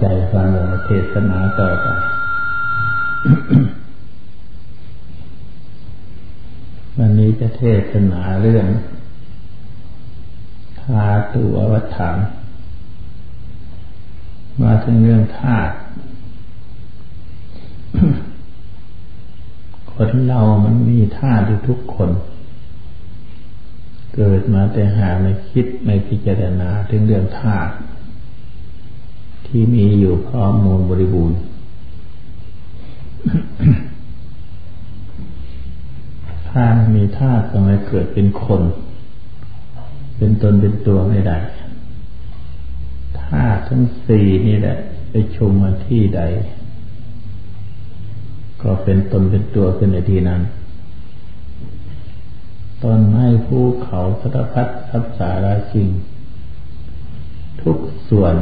ใจฟังเทศนาต่อไปวันนี้จะเทศนาเรื่องธาตุอวถานมาถึงเรื่องธาตุคนเรามันมีธาตุทุกคน เกิดมาแต่หาไม่คิดไม่พิจารณาถึงเรื่องธาตุ ที่มีอยู่พร้อมมูลบริบูรณ์ถ้ามีธาตุก็ไมเกิดเป็นคน เป็นตนเป็นตัวไม่ได้ธาตุทั้งสี่นี่แหละ ไปชมมาที่ใด ก็เป็นตนเป็นตัวขึ้นในที่นั้นต้นไม้ภูเขาสารพัดทับสาราสิ่ง ทุกส่วน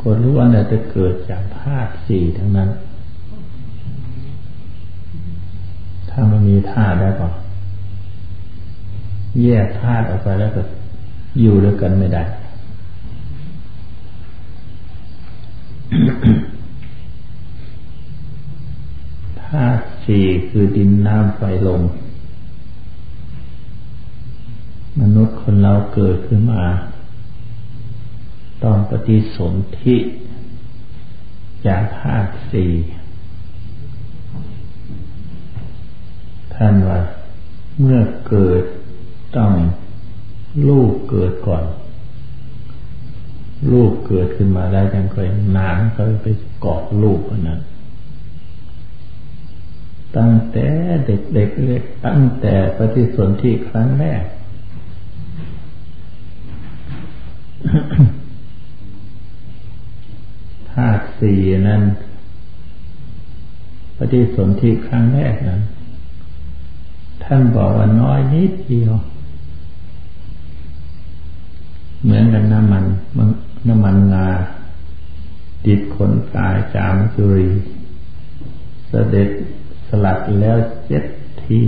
คนรู้ว่าเนี่ยจะเกิดจากธาตุสี่ทั้งนั้น ถ้ามันมีธาตุแล้วก็แยกธาตุออกไปแล้วก็อยู่ด้วยกันไม่ได้ธาตุสี่คือดินน้ำไฟลมมนุษย์คนเราเกิดขึ้นมา ตองปฏิสนธิจากธาตุสี่ท่านว่าเมื่อเกิดต้องลูกเกิดก่อน ลูกเกิดขึ้นมาได้ยังเคยหนานก็ไปเกาะลูกนั้นตั้งแต่เด็กๆเล็กตั้งแต่ปฏิสนธิครั้งแรกธาตุ สี่นั้นปฏิสนธิครั้งแรกนั้นท่านบอกว่าน้อยนิดเดียว เหมือนกันน้ำมันน้ำมันงาติดขนกายจามจุรีเสด็จสลัดแล้วเจ็ดที่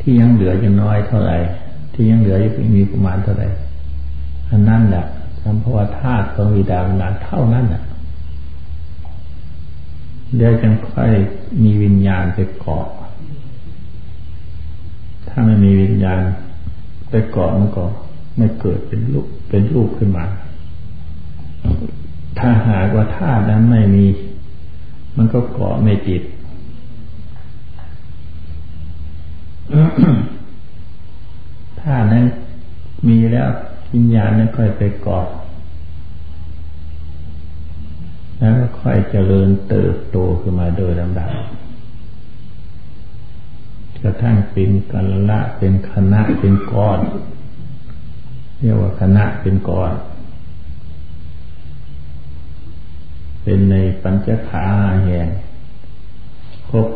ที่ยังเหลือจะน้อยเท่าไหร่ ที่ยังเหลือยังมีประมาณเท่าไหร่อันนั้นแหละสัมภวธาตุของวิดาวิญญาเท่านั้นน่ะ เดี๋ยวจึงค่อยมีวิญญาณไปเกาะ ถ้าไม่มีวิญญาณไปเกาะมันก็ไม่เกิดเป็นลูกเป็นลูกขึ้นมา ถ้าหากว่าธาตุนั้นไม่มี มันก็เกาะไม่ติดธาตุนั้นมีแล้ววิญญาณนั้นค่อยไปเกาะ แล้วค่อยเจริญเติบโตขึ้นมาโดยลำดับกระทั่งเป็นกันละเป็นคณะเป็นก้อนเรียกว่าคณะเป็นก้อน เป็นในปัญจขาแห่งครบ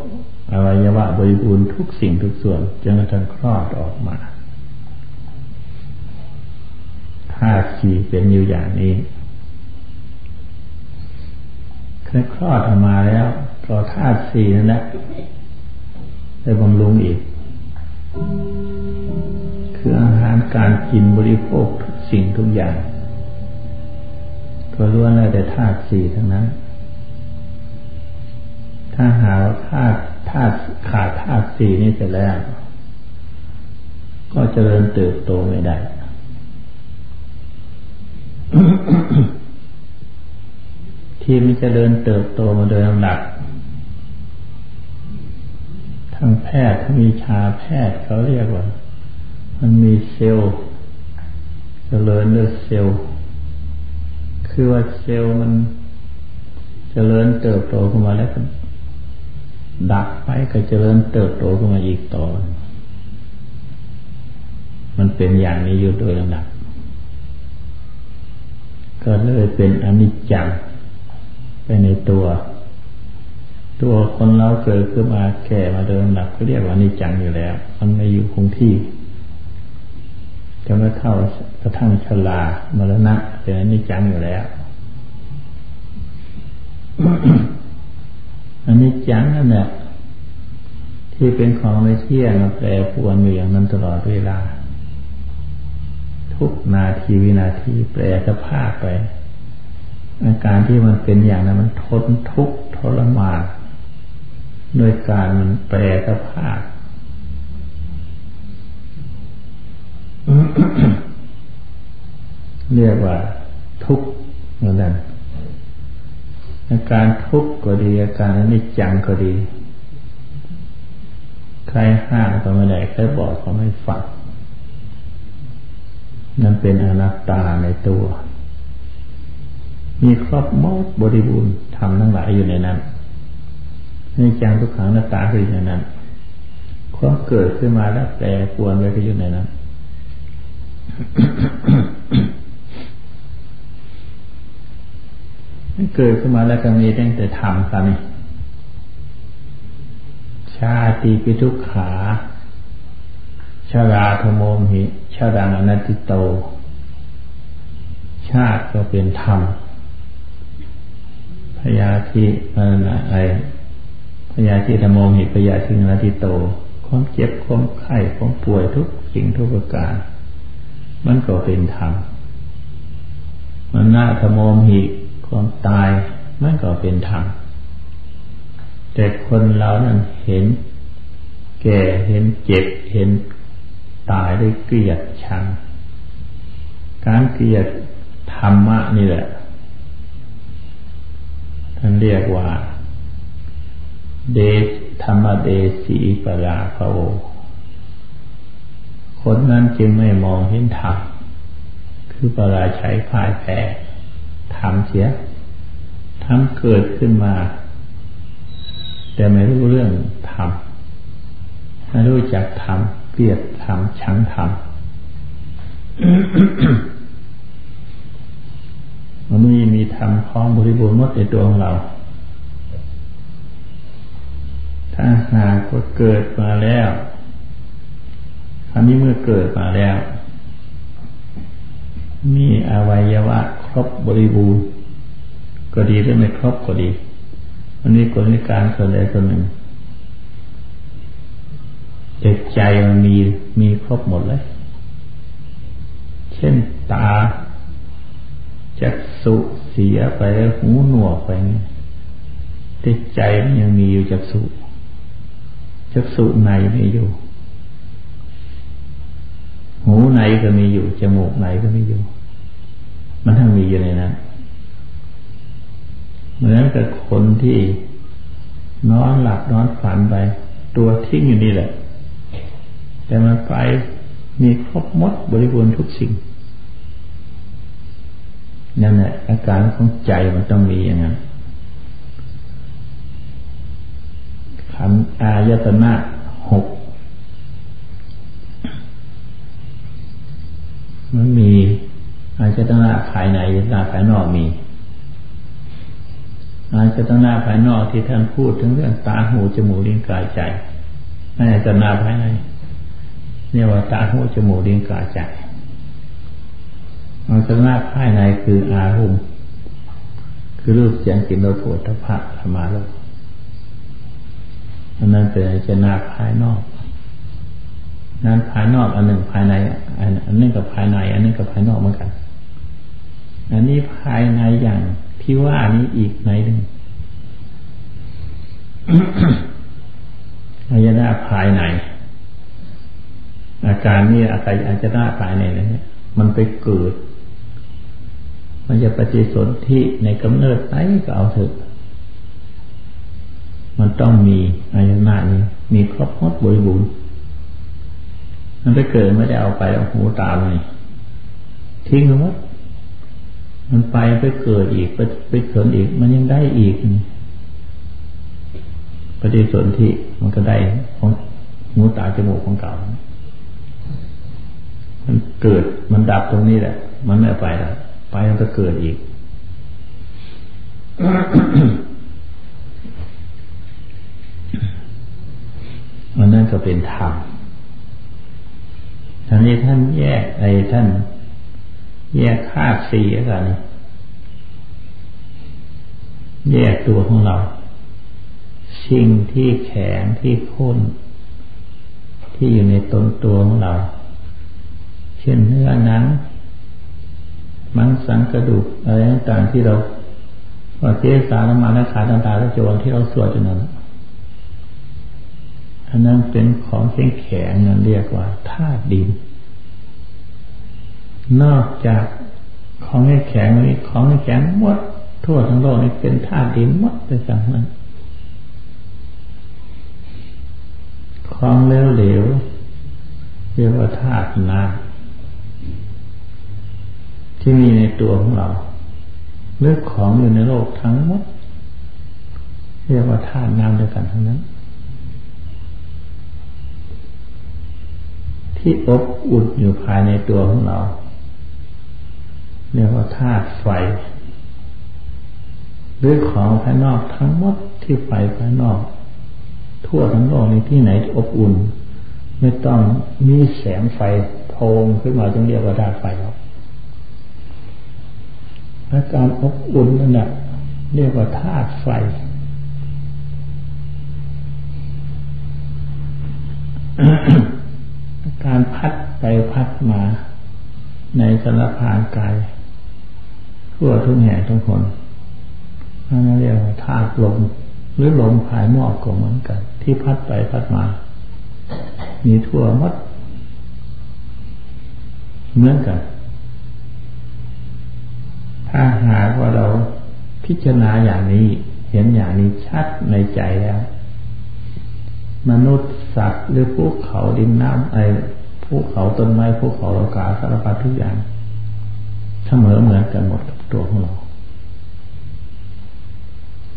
อวัยวะบริบูรณ์ทุกสิ่งทุกส่วนจนกระทั่งคลอดออกมาธาตุสี่เป็นอยู่อย่างนี้ คยคลอดออกมาแล้วก็ธาตุสี่นั่นแหละไปบำรุงอีก คืออาหารการกินบริโภคทุกสิ่งทุกอย่างก็ล้วนแล้วแต่ธาตุสี่ทั้งนั้น ถ้าหาว่าธาตุธาตุขาดธาตุสี่นี่เสร็จแล้ว ก็เจริญเติบโตไม่ได้ ที่มันจะเดินเติบโตมาโดยลำดับทางแพทย์มีชาแพทย์เขาเรียกว่า มันมีเซลล์เจริญด้วยเซลล์คือว่าเซลล์มันจเจริญเติบโตขึ้นมาแล้วก็ดับไปก็เจริญเติบโตขึ้นมาอีกต่อ มันเป็นอย่างนี้อยู่โดยลำดับก็เลยเป็นอนิจจัง ไปในตัว ตัวคนเราเกิดขึ้นมาแก่มาเดินหลักก็เรียกว่านิจังอยู่แล้ว มันไม่อยู่คงที่จนกระทั่งกระทั่งชรามรณะเป็นอนิจจังอยู่แล้วอันนี้จังนั่นแหละที่เป็นของไม่เที่ยงแปรปรวนอยู่อย่างนั้นตลอดเวลา ทุกนาทีวินาทีแปรสภาพไป อาการที่มันเป็นอย่างนั้นมันทนทุกข์ทรมานด้วยการมันแปรสภาพเรียกว่าทุกข์เหมือนกันอาการทุกข์ก็ดีอาการนิจจังก็ดี ใครห้ามก็ไม่ได้ใครบอกก็ไม่ฟังนั่นเป็นอนัตตาในตัว มีครอบมดบริบูรณ์ทำทั้งหลายอยู่ในนั้นนิจจังทุกขังหนัตตาคืออยู่ในนั้นความเกิดขึ้นมาแล้วแต่ปวนไปก็อยู่ในนั้นเกิดขึ้นมาแล้วก็มีตั้งแต่ทำกันชาติปิทุกขาชาราธโมมหิชาดานอนัตติโต ชาติก็เป็นธรรม พยาธิอะไรพยาธิธโมมหิพยาธิอนัติโตความเจ็บความไข้ความป่วยทุกสิ่งทุกประการ มันก็เป็นธรรมมันน่าธโมมหิความตายมันก็เป็นธรรมแต่คนเรานั้นเห็น แก่เห็นเจ็บเห็นตายได้เกลียดชังการเกลียดธรรมะนี่แหละ ท่านเรียกว่า เดชธรรมเดสีปราภโวคนนั้นจึงไม่มองเห็นธรรมคือปราชัยพ่ายแพ้ทำเสียทำเกิดขึ้นมา แต่ไม่รู้เรื่องทำไม่รู้จักทำเกลียดทำชังทำมันมีมีธรรม พร้อมบริบูรณ์หมดในตัวของเรา ถ้าหากว่าเกิดมาแล้วคำนี้เมื่อเกิดมาแล้ว มีอวัยวะครบบริบูรณ์ ก็ดีหรือไม่ครบก็ดีมันมีกลนิการส่วนใดส่วนหนึ่งแต่ใจมันมีมีครบหมดเลย เช่นตา จักสุเสียไปหูหนวกไปแต่ใจมันยังมีอยู่จักสุจักสุในไม่อยู่ หูในก็มีอยู่จมูกในก็มีอยู่ มันทั้งมีอยู่ในนั้นเหมือนกับคนที่นอนหลับนอนฝันไป ตัวทิ้งอยู่นี่แหละ แต่มันไปมีครบมดบริบูรณ์ทุกสิ่ง นั่นแหละอาการของใจมันต้องมีอย่างนั้นขันอายตนะหกมันมีอาจจะต้องหน้าภายในหน้าภายนอกมีอาจจะต้องหน้าภายนอกที่ท่านพูดถึงเรื่องตาหูจมูกลิ้นกายใจนั่นะหน้าภายในเนี่ยว่าตาหูจมูกลิ้นกายใจ อาจจะหน้าภายในคืออารมณ์คือรูปเสียงกลิ่นรสโผฏฐะธรรมาโลกอันนั้นเป็นจะหน้าภายนอก นั้นภายนอกอันหนึ่งภายในอันนึงกับภายใน อันนึงกับภายนอกเหมือนกัน อันนี้ภายในอย่างที่ว่านี้อีกไหนหนึ่งอายตนะภายใน อาการนี้อาการอายตนะภายในเนี่ยมันไปเกิด มันจะปฏิสนธิในกำเนิดไหนก็เอาเถอะ มันต้องมีอายนะนี้มีครบหมดบริบูรณ์มันไปเกิดไม่ได้เอาไปเอาหูตาเลยทิ้งหมดมันไปไปเกิดอีกไปไปเกิดอีก มันยังได้อีกปฏิสนธิมันก็ได้ของหูตาจมูกของเก่า มันเกิดมันดับตรงนี้แหละ มันไม่ไปแล้ว ไปมันก็เกิดอีก มันนั่นก็เป็นธรรมท่านนี้ท่านแยกไอ้ท่าน แยกธาตุสี่อะไรแยกตัวของเรา สิ่งที่แข็งที่ข้น ที่อยู่ในตนตัวของเรา เช่นเนื้อหนัง มังสังกระดูกอะไรต่างๆที่เราว่าเจสาน้ำมันนักขาต่าตาและจวนที่เราสวดอยู่นั้นอันนั้นเป็นของแข็งแข็งนั่นเรียกว่าธาตุดิน นอกจากของแข็งแข็งนี้ของแข็งแข็งหมด ทั่วทั้งโลกนี้เป็นธาตุดินหมดไปจากนั้นของเหลวๆเรียกว่าธาตุน้ำ ที่มีในตัวของเราเลือกของอยู่ในโลกทั้งหมดเรียกว่าธาตุน้ำด้วยกันทั้งนั้น ที่อบอุ่นอยู่ภายในตัวของเราเรียกว่าธาตุไฟหรือของภายนอกทั้งหมดที่ไฟภายนอก ทั่วทั้งโลกในที่ไหนอบอุ่น ไม่ต้องมีแสงไฟโพงขึ้นมาจึงเรียกว่าธาตุไฟครับ อาการอบอุ่นนั่นแหละเรียกว่าธาตุไฟ การพัดไปพัดมาในสารพานกายทั่วทุกแห่งทุกคนนั่นเรียกว่าธาตุลมหรือลมภายนอกก็เหมือนกัน ที่พัดไปพัดมา มีทั่วมัดเหมือนกัน ถ้าหากว่าเราพิจารณาอย่างนี้เห็นอย่างนี้ชัดในใจแล้ว มนุษย์สัตว์หรือภูเขาดินน้ำไอภูเขาต้นไม้ภูเขาโลกาสารพัดทุกอย่างเสมอเหมือนกันหมดตัวของเรา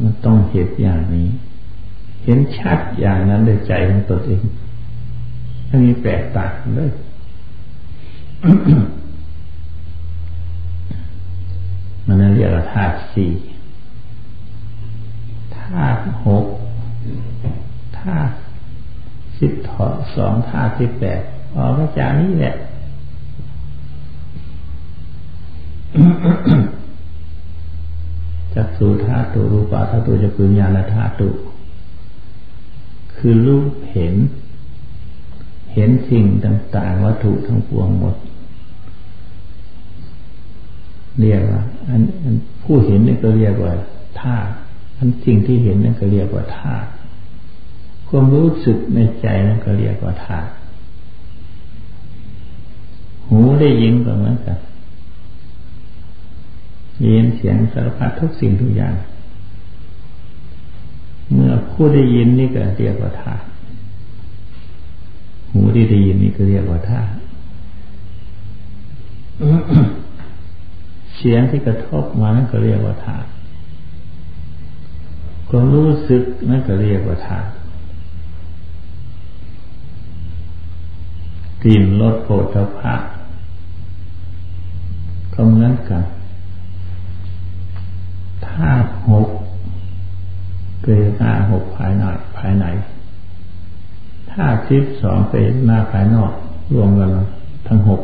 มันต้องเห็นอย่างนี้ เห็นชัดอย่างนั้นด้วยใจของตนเองไม่มีแปลกต่างเลยมันเรียกว่า ธาตุสี่ธาตุหกธาตุสิบถอสองธาตุสิบแปดออกมาจากนี้แหละจักสูธาตุรูปาธาตุจะปืนญาณธาตุคือรูปเห็น เห็นสิ่งต่างๆ วัตถุทั้งปวงหมด เรียกว่าอันอัน ผู้เห็นนี่ก็เรียกว่าธาตุอันสิ่งที่เห็นนั่นก็เรียกว่าธาตุความรู้สึกในใจนั่นก็เรียกว่าธาตุหูได้ยินก็เหมือนกันยินเสียงสารพัดทุกสิ่งทุกอย่าง เมื่อผู้ได้ยินนี่ก็เรียกว่าธาตุหูที่ได้ยินนี่ก็เรียกว่าธาตุ เสียงที่กระทบมานั่นก็เรียกว่าธาตุความรู้สึกนั่นก็เรียกว่าธาตุกลิ่นรสโผฏฐะก็เหมือนกันธาตุหกเกิดหน้าหกภายในภายในธาตุทิพสองเกิดหน้าภายนอกรวมกันทั้งหก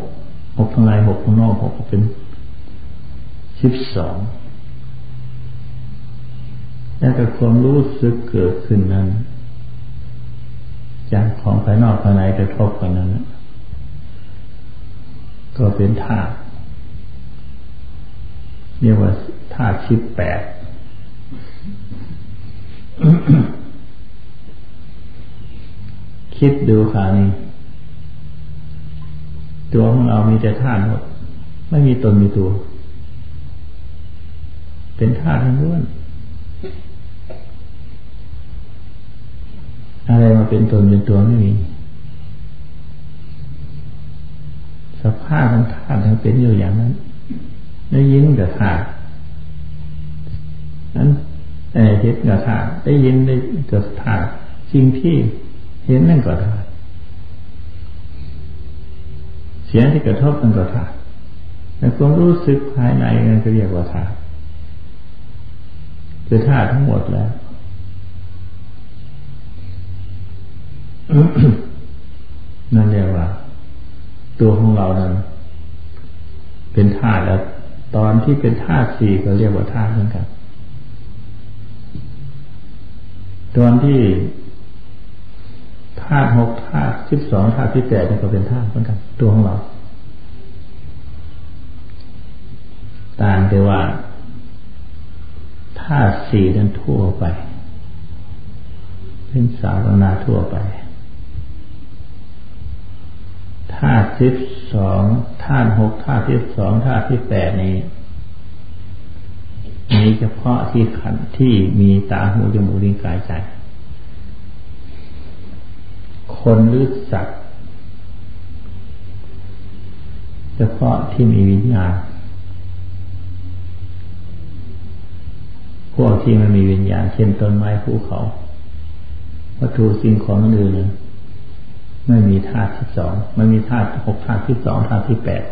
หกทั้งในหกข้างนอกหกเป็น สิบสองแล้วแต่ความรู้สึกเกิดขึ้นนั้นจากของภายนอกภายในกระทบกันนั้นก็เป็นธาตุเรียกว่าธาตุชิบแปดคิดดูค่ะนี่ตัวของเรามีแต่ธาตุหมด ไม่มีตนมีตัว เป็นธาตุล้วนอะไรมาเป็นตนเป็นตัวไม่มี สภาพของธาตุยังเป็นอยู่อย่างนั้นได้ยินกับธาตุนั้นเห็นกับธาตุได้ยินได้กับธาตุสิ่งที่เห็นนั่นก็ธาตุเสียงที่กระทบนั่นก็ธาตุแต่ความรู้สึกภายในนั่นก็เรียกว่าธาตุ คือธาตุทั้งหมดแล้วนั่นเรียกว่า ตัวของเรานั้น เป็นธาตุแล้วตอนที่เป็นธาตุสี่ก็เรียกว่าธาตุเหมือนกัน ตอนที่ธาตุหกธาตุสิบสองธาตุที่แปดนี่ก็เป็นธาตุเหมือนกัน ตัวของเรา ต่างแต่ว่าาตุสี่นั้นทั่วไป เป็นสารนาทั่วไปธาตุสิบสองธาตุหกธาตุที่สองธาตุที่แปดนี้มีเฉพาะที่ขันที่มีตาหูจมูกลิ้นกายใจ คนหรือสัตว์ เฉพาะที่มีวิญญาณ พวกที่มันมีวิญญาณเช่นต้นไม้ภูเขา วัตถุสิ่งของอื่นไม่มีธาตุที่สองไม่มีธาตุหกธาตุที่สองธาตุที่แปด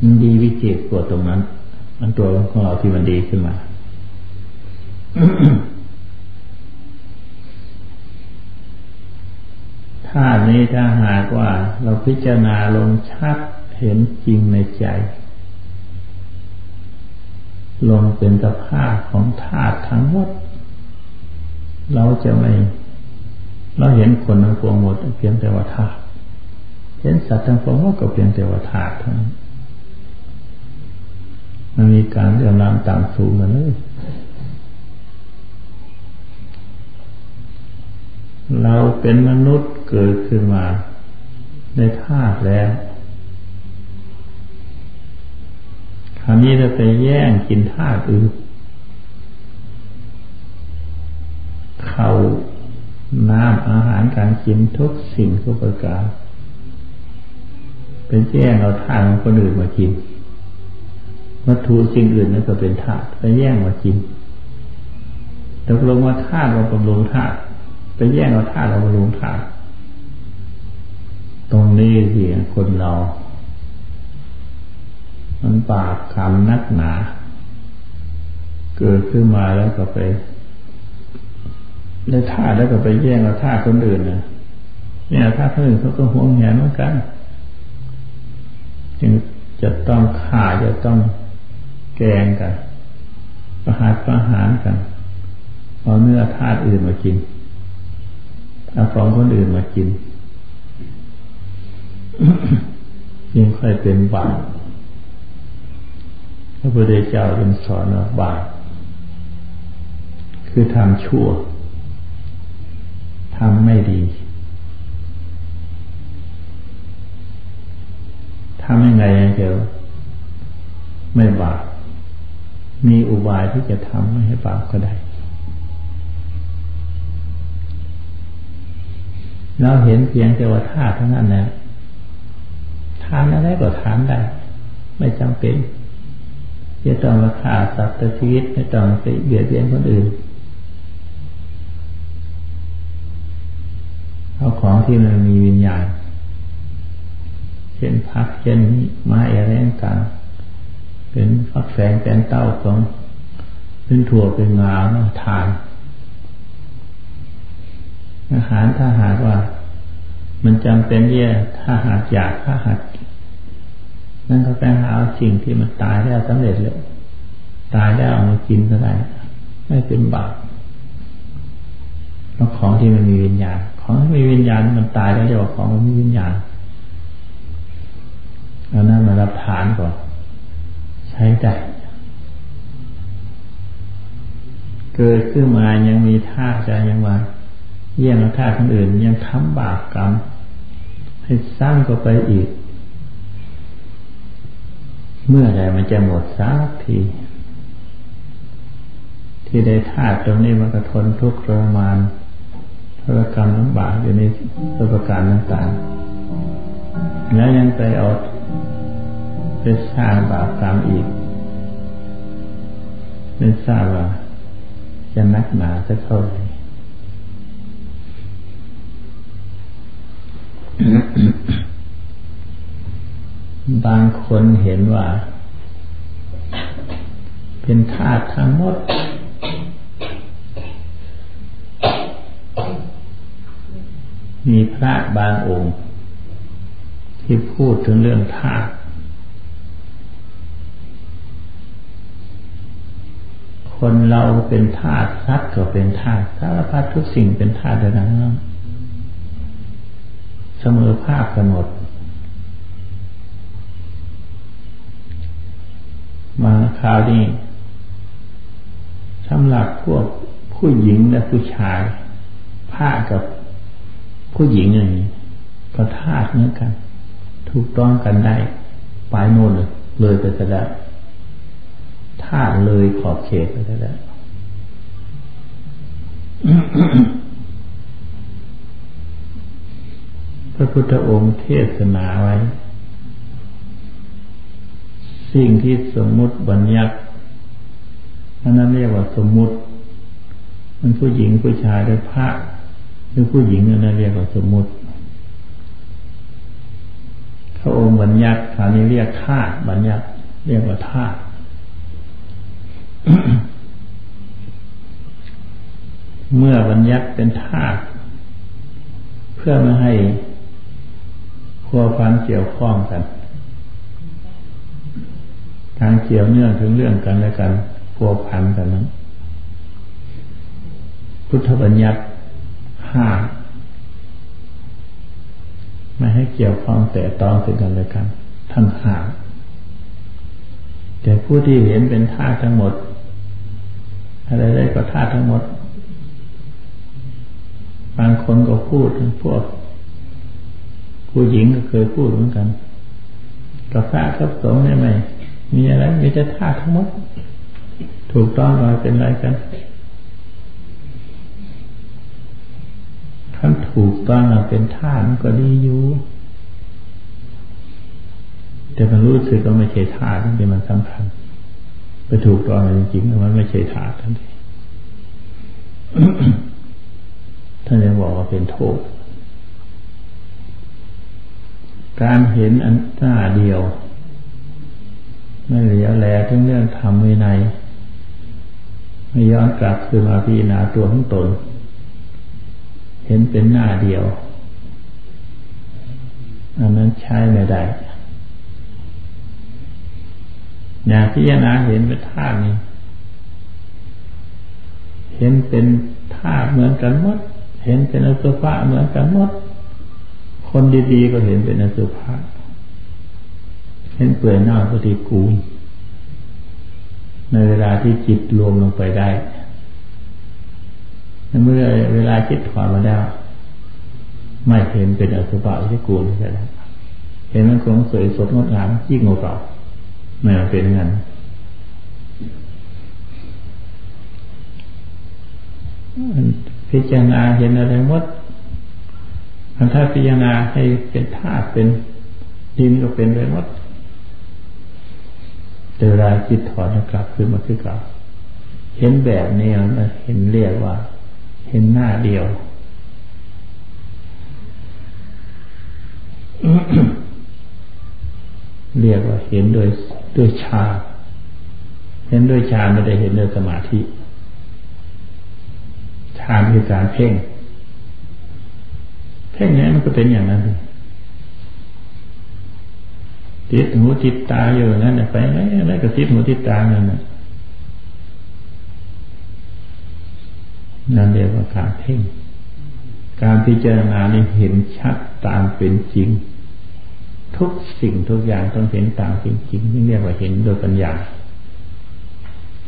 มันดีวิจิตรตัวตรงนั้น มันตัวของเราที่มันดีขึ้นมาธาตุนี้ถ้าหากว่าเราพิจารณาลงชัดเห็นจริงในใจ ลงเป็นสภาพของธาตุทั้งหมด เราจะไม่ เราเห็นคนทั้งปวงหมดเพียงแต่ว่าธาตุเห็นสัตว์ทั้งปวงหมดก็เพียงแต่ว่าธาตุเท่านั้นมันมีการเรื่องราวต่างสูงมาเลยเราเป็นมนุษย์เกิดขึ้นมาในธาตุแล้ว คราวนี้เราไปแย่งกินธาตุอื่นเขาน้ำอาหารการกินทุกสิ่งทุกประการเป็นแย่งเอาทางคนอื่นมากินวัตถุสิ่งอื่นนั่นก็เป็นธาตุไปแย่งมากินตกลงว่าธาตุเราบำรุงธาตุไปแย่งเอาธาตุเราบำรุงธาตุตรงนี้สิคนเรา มันปากคำนักหนา เกิดขึ้นมาแล้วก็ไปได้ท่าแล้วก็ไปแย่งเอาท่าคนอื่นนะเนี่ยท่าคนอื่นเขาก็ห่วงแหนเหมือนกัน จึงจะต้องฆ่าจะต้องแกงกัน ประหารประหารกันเอาเนื้อธาตุอื่นมากินเอาของคนอื่นมากินยิ่งค่อยเป็นบาป ระพุทธเจ้าเป็นสอนว่าบาปคือทำชั่วทำไม่ดีทำยังไงเดียวไม่บาปมีอุบายที่จะทำไม่ให้บาปก็ได้ เราเห็นเพียงแต่ว่าธาเท่านั้นนะทานอะไรก็ทานได้ ไม่จำเป็น จะต้องมาฆ่าสัตว์ชีวิตไม่ต้องไปเบียดเบียนคนอื่นเอาของที่มันมีวิญญาณเช่นพักเช่นไม้อะไรต่างเป็นฟักแสงเป็นเต้าของเป็นถั่วเป็นงาทานอาหารถ้าหากว่า มันจำเป็นเยี่ยถ้าหากอยากถ้าหาก นั่นก็แปลหาเอาสิ่งที่มันตายแล้วสำเร็จเลยตายแล้วเอามากินก็ได้ ไม่เป็นบาปแล้วของที่มันมีวิญญาณ ของที่มีวิญญาณมันตายแล้วเรียกว่าของมันมีวิญญาณเอานั้นมารับฐานก่อน ใช้ได้เกิดขึ้นมายังมีท่าใจยังว่าเยี่ยงท่าคนอื่นยังทำบาปกรรมให้สร้างก็ไปอีก เมื่อใดมันจะหมดสักที ที่ได้ท่าตรงนี้มันก็ทนทุกข์ทรมานพระกรรมลำบากอยู่ในประการต่างๆ แล้วยังไปเอาไปสร้างบาปกรรมอีกไม่ทราบว่าจะนักหนาจะเท่าไหร่ บางคนเห็นว่า เป็นธาตุทั้งหมด มีพระบางองค์ ที่พูดถึงเรื่องธาตุคนเราเป็นธาตุสัตว์ก็เป็นธาตุสารพัดทุกสิ่งเป็นธาตุดังนั้นเสมอภาพกันหมด มาคราวนี้สำหรับพวกผู้หญิงและผู้ชาย ผ้ากับผู้หญิงอย่างนี้ก็ธาตุเหมือนกัน ถูกต้องกันได้ปลายโน่นเลยไปก็ได้ธาตุเลยขอบเขตไปก็ได้พระพุทธองค์เทศนาไว้ สิ่งที่สมมุติบัญญัตินนั้นเรียกว่าสมมุติ มันผู้หญิงผู้ชายด้วยพระหรือผู้หญิงนั่นเรียกว่าสมมุติพระองค์บัญญัติคราวนี้เรียกธาตุบัญญัติเรียกว่าธาตุเมื่อบัญญัติเป็นธาตุเพื่อไม่ให้พัวพันเกี่ยวข้องกัน การเกี่ยวเนื่องถึงเรื่องกันและกันพัวพันกันนั้น พุทธบัญญัติห้าไม่ให้เกี่ยวข้องแต่ต้องถึงกันและกันทั้งห้าแต่ผู้ที่เห็นเป็นธาตุทั้งหมด อะไรได้ก็ธาตุทั้งหมด บางคนก็พูดถึงพวก ผู้หญิงก็เคยพูดเหมือนกันกับพระกับสงฆ์ได้ไหม มีอะไร มีแต่ธาตุทั้งหมด ถูกต้องมาเป็นไรกันท่านถูกต้องมาเป็นธาตุมันก็ดีอยู่ แต่มันรู้สึกว่าไม่ใช่ธาตุที่มันสำคัญไปถูกต้องจริงๆมันไม่ใช่ธาตุทันทีท่านยังบอกว่าเป็นโทษ การเห็นอันหน้าเดียว ไม่เหลียวแลทั้งเรื่องธรรมวินัยไม่ย้อนกลับคือมาพิจารณาตัวของตน เห็นเป็นหน้าเดียวอันนั้นใช้ไม่ได้อย่างพิจารณาเห็นเป็นธาตุนี้ เห็นเป็นธาตุเหมือนกันหมด เห็นเป็นอสุภะเหมือนกันหมด คนดีๆก็เห็นเป็นอสุภะ เห็นเปลือยหน้าปฏิกูล ในเวลาที่จิตรวมลงไปได้เมื่อเวลาจิตถอนมาแล้วไม่เห็นเป็นอสุภะปฏิกูลแล้วเห็นมันคงสวยสดงดงามยิ่งกว่าเก่าไม่เป็นงั้นพิจารณาเห็นอะไรหมดถ้าพิจารณาให้เป็นธาตุเป็นดินก็เป็นไปหมด เวลาจิตถอนกลับขึ้นมาคือเก่าเห็นแบบนี้มันเห็นเรียกว่า เห็นหน้าเดียวเรียกว่าเห็นโดยด้วยชา เห็นด้วยชาไม่ได้เห็นด้วยสมาธิ ชาคือการเพ่ง เพ่งนี้มันก็เป็นอย่างนั้น ติดหูติดตาอยู่นั่นไปไหนอะไรก็ติดหูติดตานั่นนั่นเรียกว่าการเพ่ง การพิจารณานี่เห็นชัดตามเป็นจริง ทุกสิ่งทุกอย่างต้องเห็นตามเป็นจริงนี่เรียกว่าเห็นโดยปัญญา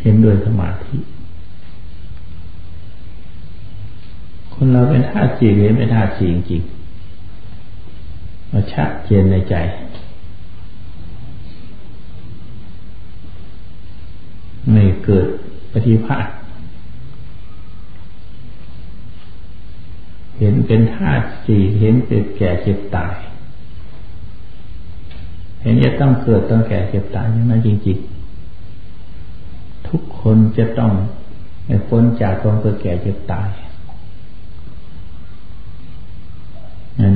เห็นโดยสมาธิคนเราเป็นธาตุจีเห็นเป็นธาตุจีจริงมาชัดเจนในใจไม่ เกิดปฏิภาณเห็นเป็นธาตุสี่เห็นเป็นแก่เจ็บตาย เห็นจะต้องเกิดต้องแก่เจ็บตายอย่างนั้นจริงๆ ทุกคนจะต้องพ้นจากความเกิดแก่เจ็บตาย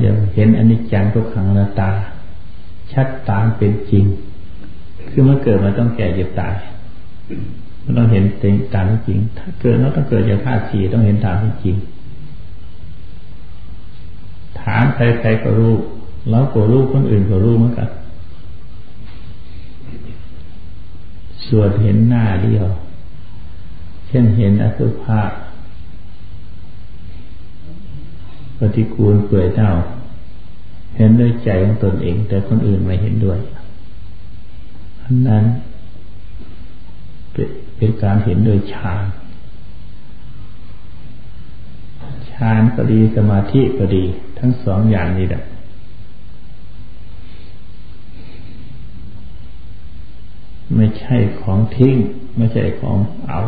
เดี๋ยวเห็นอนิจจังทุกขังนาตา ชัดตามเป็นจริง คือเมื่อเกิดมาต้องแก่เจ็บตาย มันต้องเห็นจริงตามที่จริง ถ้าเกิดเราต้องเกิดจากธาตุสี่ต้องเห็นตามที่จริง ถามใครๆก็รู้เราก็รู้คนอื่นก็รู้เหมือนกันส่วนเห็นหน้าเดียว เช่นเห็นอสุภะปฏิกูลเปื่อยเน่าเห็นด้วยใจของตนเอง แต่คนอื่นไม่เห็นด้วยอันนั้น เป็นการเห็นโดยฌานฌานก็ดีสมาธิก็ดี ทั้งสองอย่างนี้แหละไม่ใช่ของทิ้ง ไม่ใช่ของเอา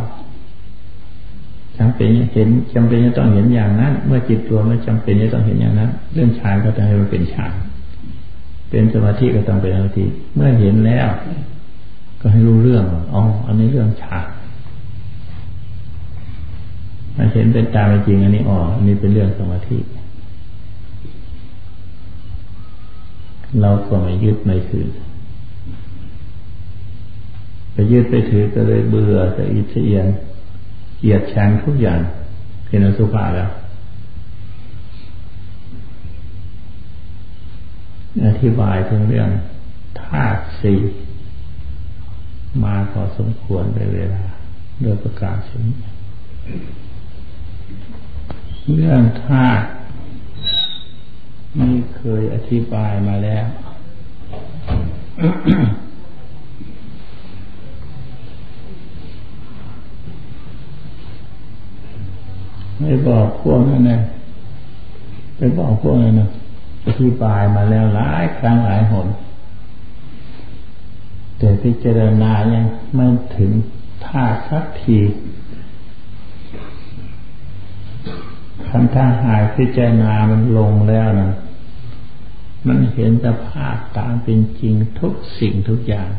จำเป็นเห็นจำเป็นจะต้องเห็นอย่างนั้น เมื่อจิตตัวไม่จำเป็นจะต้องเห็นอย่างนั้น เรื่องฌานก็ต้องให้มันเป็นฌาน เป็นสมาธิก็ต้องเป็นสมาธิ เมื่อเห็นแล้ว ก็ให้รู้เรื่องอ๋ออันนี้เรื่องฌานมันเห็นเป็นตามจริง อันนี้อ๋ออันนี้เป็นเรื่องสมาธิเราก็ไม่ยึดไม่ถือไปยึดไปถือก็เลยเบื่อจะอิจฉเอียนเกียดชังทุกอย่างเป็นอสุภะแล้ว อธิบายถึงเรื่องธาตุสี่ มาพอสมควรไปเวลาโดยประกาศชนี้เรื่องธาตุนี่เคยอธิบายมาแล้ว ไม่บอกพวกนั้นนะไปบอกพวกนั้นนะอธิบายมาแล้วหลายครั้งหลายหน แต่พิจารณายังไม่ถึงท่าสักทีคันถ้าหายพิจารณามันลงแล้วนะมันเห็นสภาพตามเป็นจริงทุกสิ่งทุกอย่าง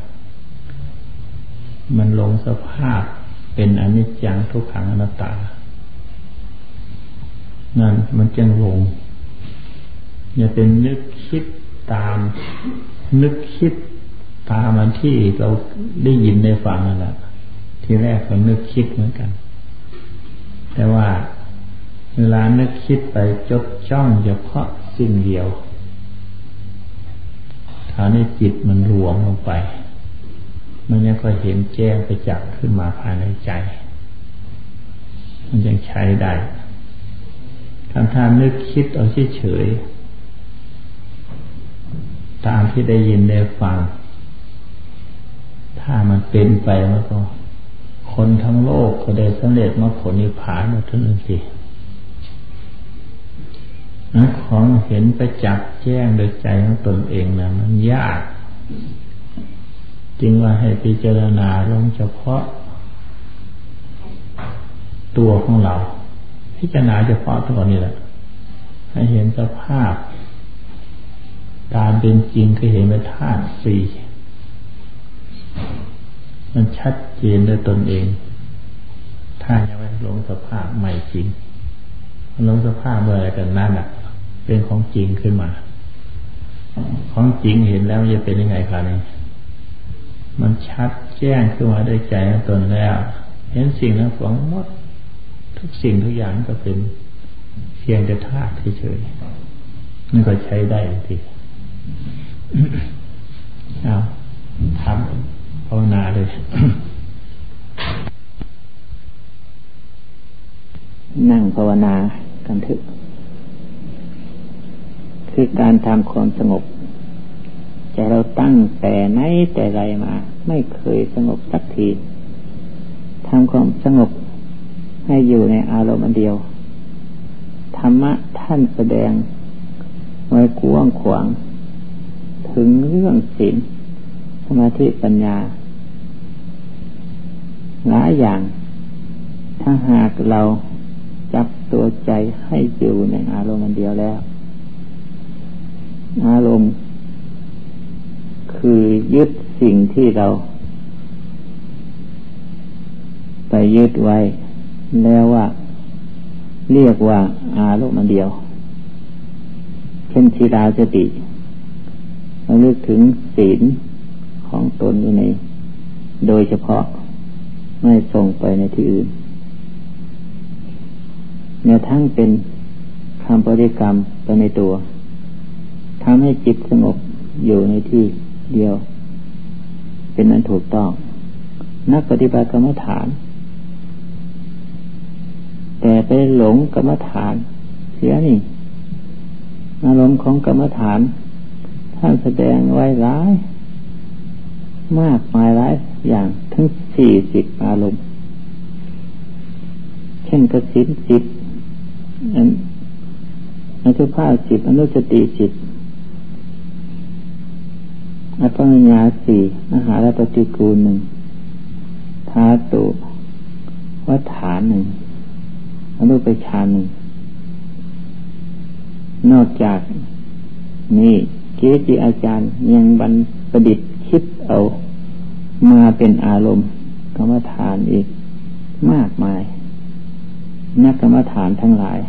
มันลงสภาพเป็นอนิจจังทุกขังอนัตตา นั่นมันจึงลง อย่าเป็นนึกคิดตาม นึกคิด ตามันที่เราได้ยินได้ฟังนั่นแหละทีแรกก็นึกคิดเหมือนกัน แต่ว่าเวลานึกคิดไปจดจ้องเฉพาะสิ่งเดียวคราวนี้จิตมันรวมลงไป มันยังก็เห็นแจ้งไปจักขึ้นมาภายในใจ มันยังใช้ได้ทำท่านึกคิดเอาเฉยๆตามที่ได้ยินได้ฟัง ถ้ามันเป็นไปแล้วก็ คนทั้งโลกก็ได้สำเร็จมาผลนิพพานมดทุกนั้นสิของเห็นไปจับแจ้งโดยใจของตนเองนะมันยาก จึงว่าให้พิจารณาลงเฉพาะ ตัวของเรา พิจารณาเฉพาะตัวนี้แหละ ให้เห็นสภาพการเป็นจริงคือเห็นเป็นธาตุสี่ มันชัดเจนด้วยตนเอง ถ้ายังไม่ลงสภาพใหม่จริงลงสภาพเมื่อไรกันนั่นอะ เป็นของจริงขึ้นมา ของจริงเห็นแล้วจะเป็นยังไงคะนี่มันชัดแจ้งขึ้นมาได้ใจของตนแล้ว เห็นสิ่งนั้นฝังหมด ทุกสิ่งทุกอย่างก็เป็นเพียงแต่ธาตุเฉยๆนี่ก็ใช้ได้ทีเอาทำ ภาวนาเลย นั่งภาวนากันถึก คือการทำความสงบใจเราตั้งแต่ไหนแต่ไรมา ไม่เคยสงบสักทีทำความสงบให้อยู่ในอารมณ์อันเดียว ธรรมะท่านแสดงไว้กว้างขวาง ถึงเรื่องศีล สมาธิปัญญา หลายอย่าง ถ้าหากเราจับตัวใจให้อยู่ในอารมณ์อันเดียวแล้ว อารมณ์ คือยึดสิ่งที่เรา ไปยึดไว้ แล้วว่าเรียกว่าอารมณ์เดียว เช่นชีดาสติเราเลือกถึงศีล ของตนอยู่ใน โดยเฉพาะไม่ส่งไปในที่อื่นแนวทั้งเป็นคำปฏิกรรมไปในตัวทำให้จิตสงบอยู่ในที่เดียว เป็นนั้นถูกต้อง นักปฏิบัติกรรมฐาน แต่ไปหลงกรรมฐาน เสียนี่อารมณ์ของกรรมฐาน ท่านแสดงไว้หลาย มากมายหลายอย่างทั้งสี่สิบอารมณ์ เช่นกสินจิตอนุภาพจิตอนุสติจิตอัปมัญญาสี่อาหารปฏิกูลหนึ่งธาตุวัฏฐานหนึ่งอนุปชานหนึ่งนอกจากนี่เกจิอาจารย์ยังบันประดิษฐ์ เอามาเป็นอารมณ์กรรมฐานอีกมากมาย นักกรรมฐานทั้งหลาย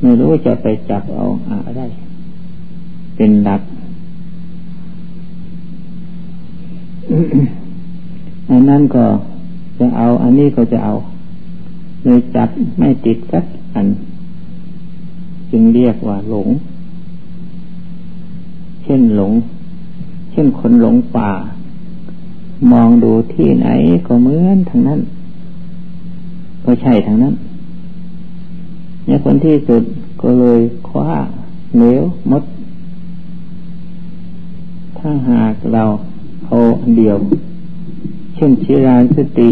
ไม่รู้จะไปจับเอาอะไรเป็นหลักอันนั้นก็จะเอา อันนี้ก็จะเอาเลยจับไม่ติดสักอัน จึงเรียกว่าหลง เช่นหลง เช่นคนหลงป่า มองดูที่ไหนก็เหมือนทางนั้น ก็ใช่ทางนั้นเนี่ยคนที่สุดก็เลยคว้าเหลวมด ถ้าหากเราเอาเดียว เช่นชีรานสติ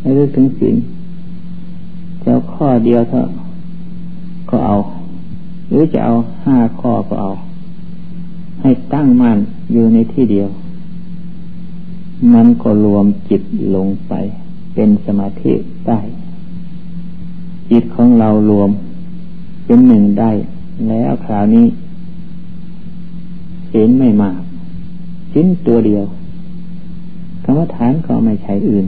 ไม่รู้ถึงสิ่งจะข้อเดียวเท่าก็เอา หรือจะเอาห้าข้อก็เอา ให้ตั้งมั่นอยู่ในที่เดียว มันก็รวมจิตลงไป เป็นสมาธิได้ จิตของเรารวมเป็นหนึ่งได้ แล้วคราวนี้ศีลไม่มากชิ้นตัวเดียวกรรมฐานก็ไม่ใช่อื่น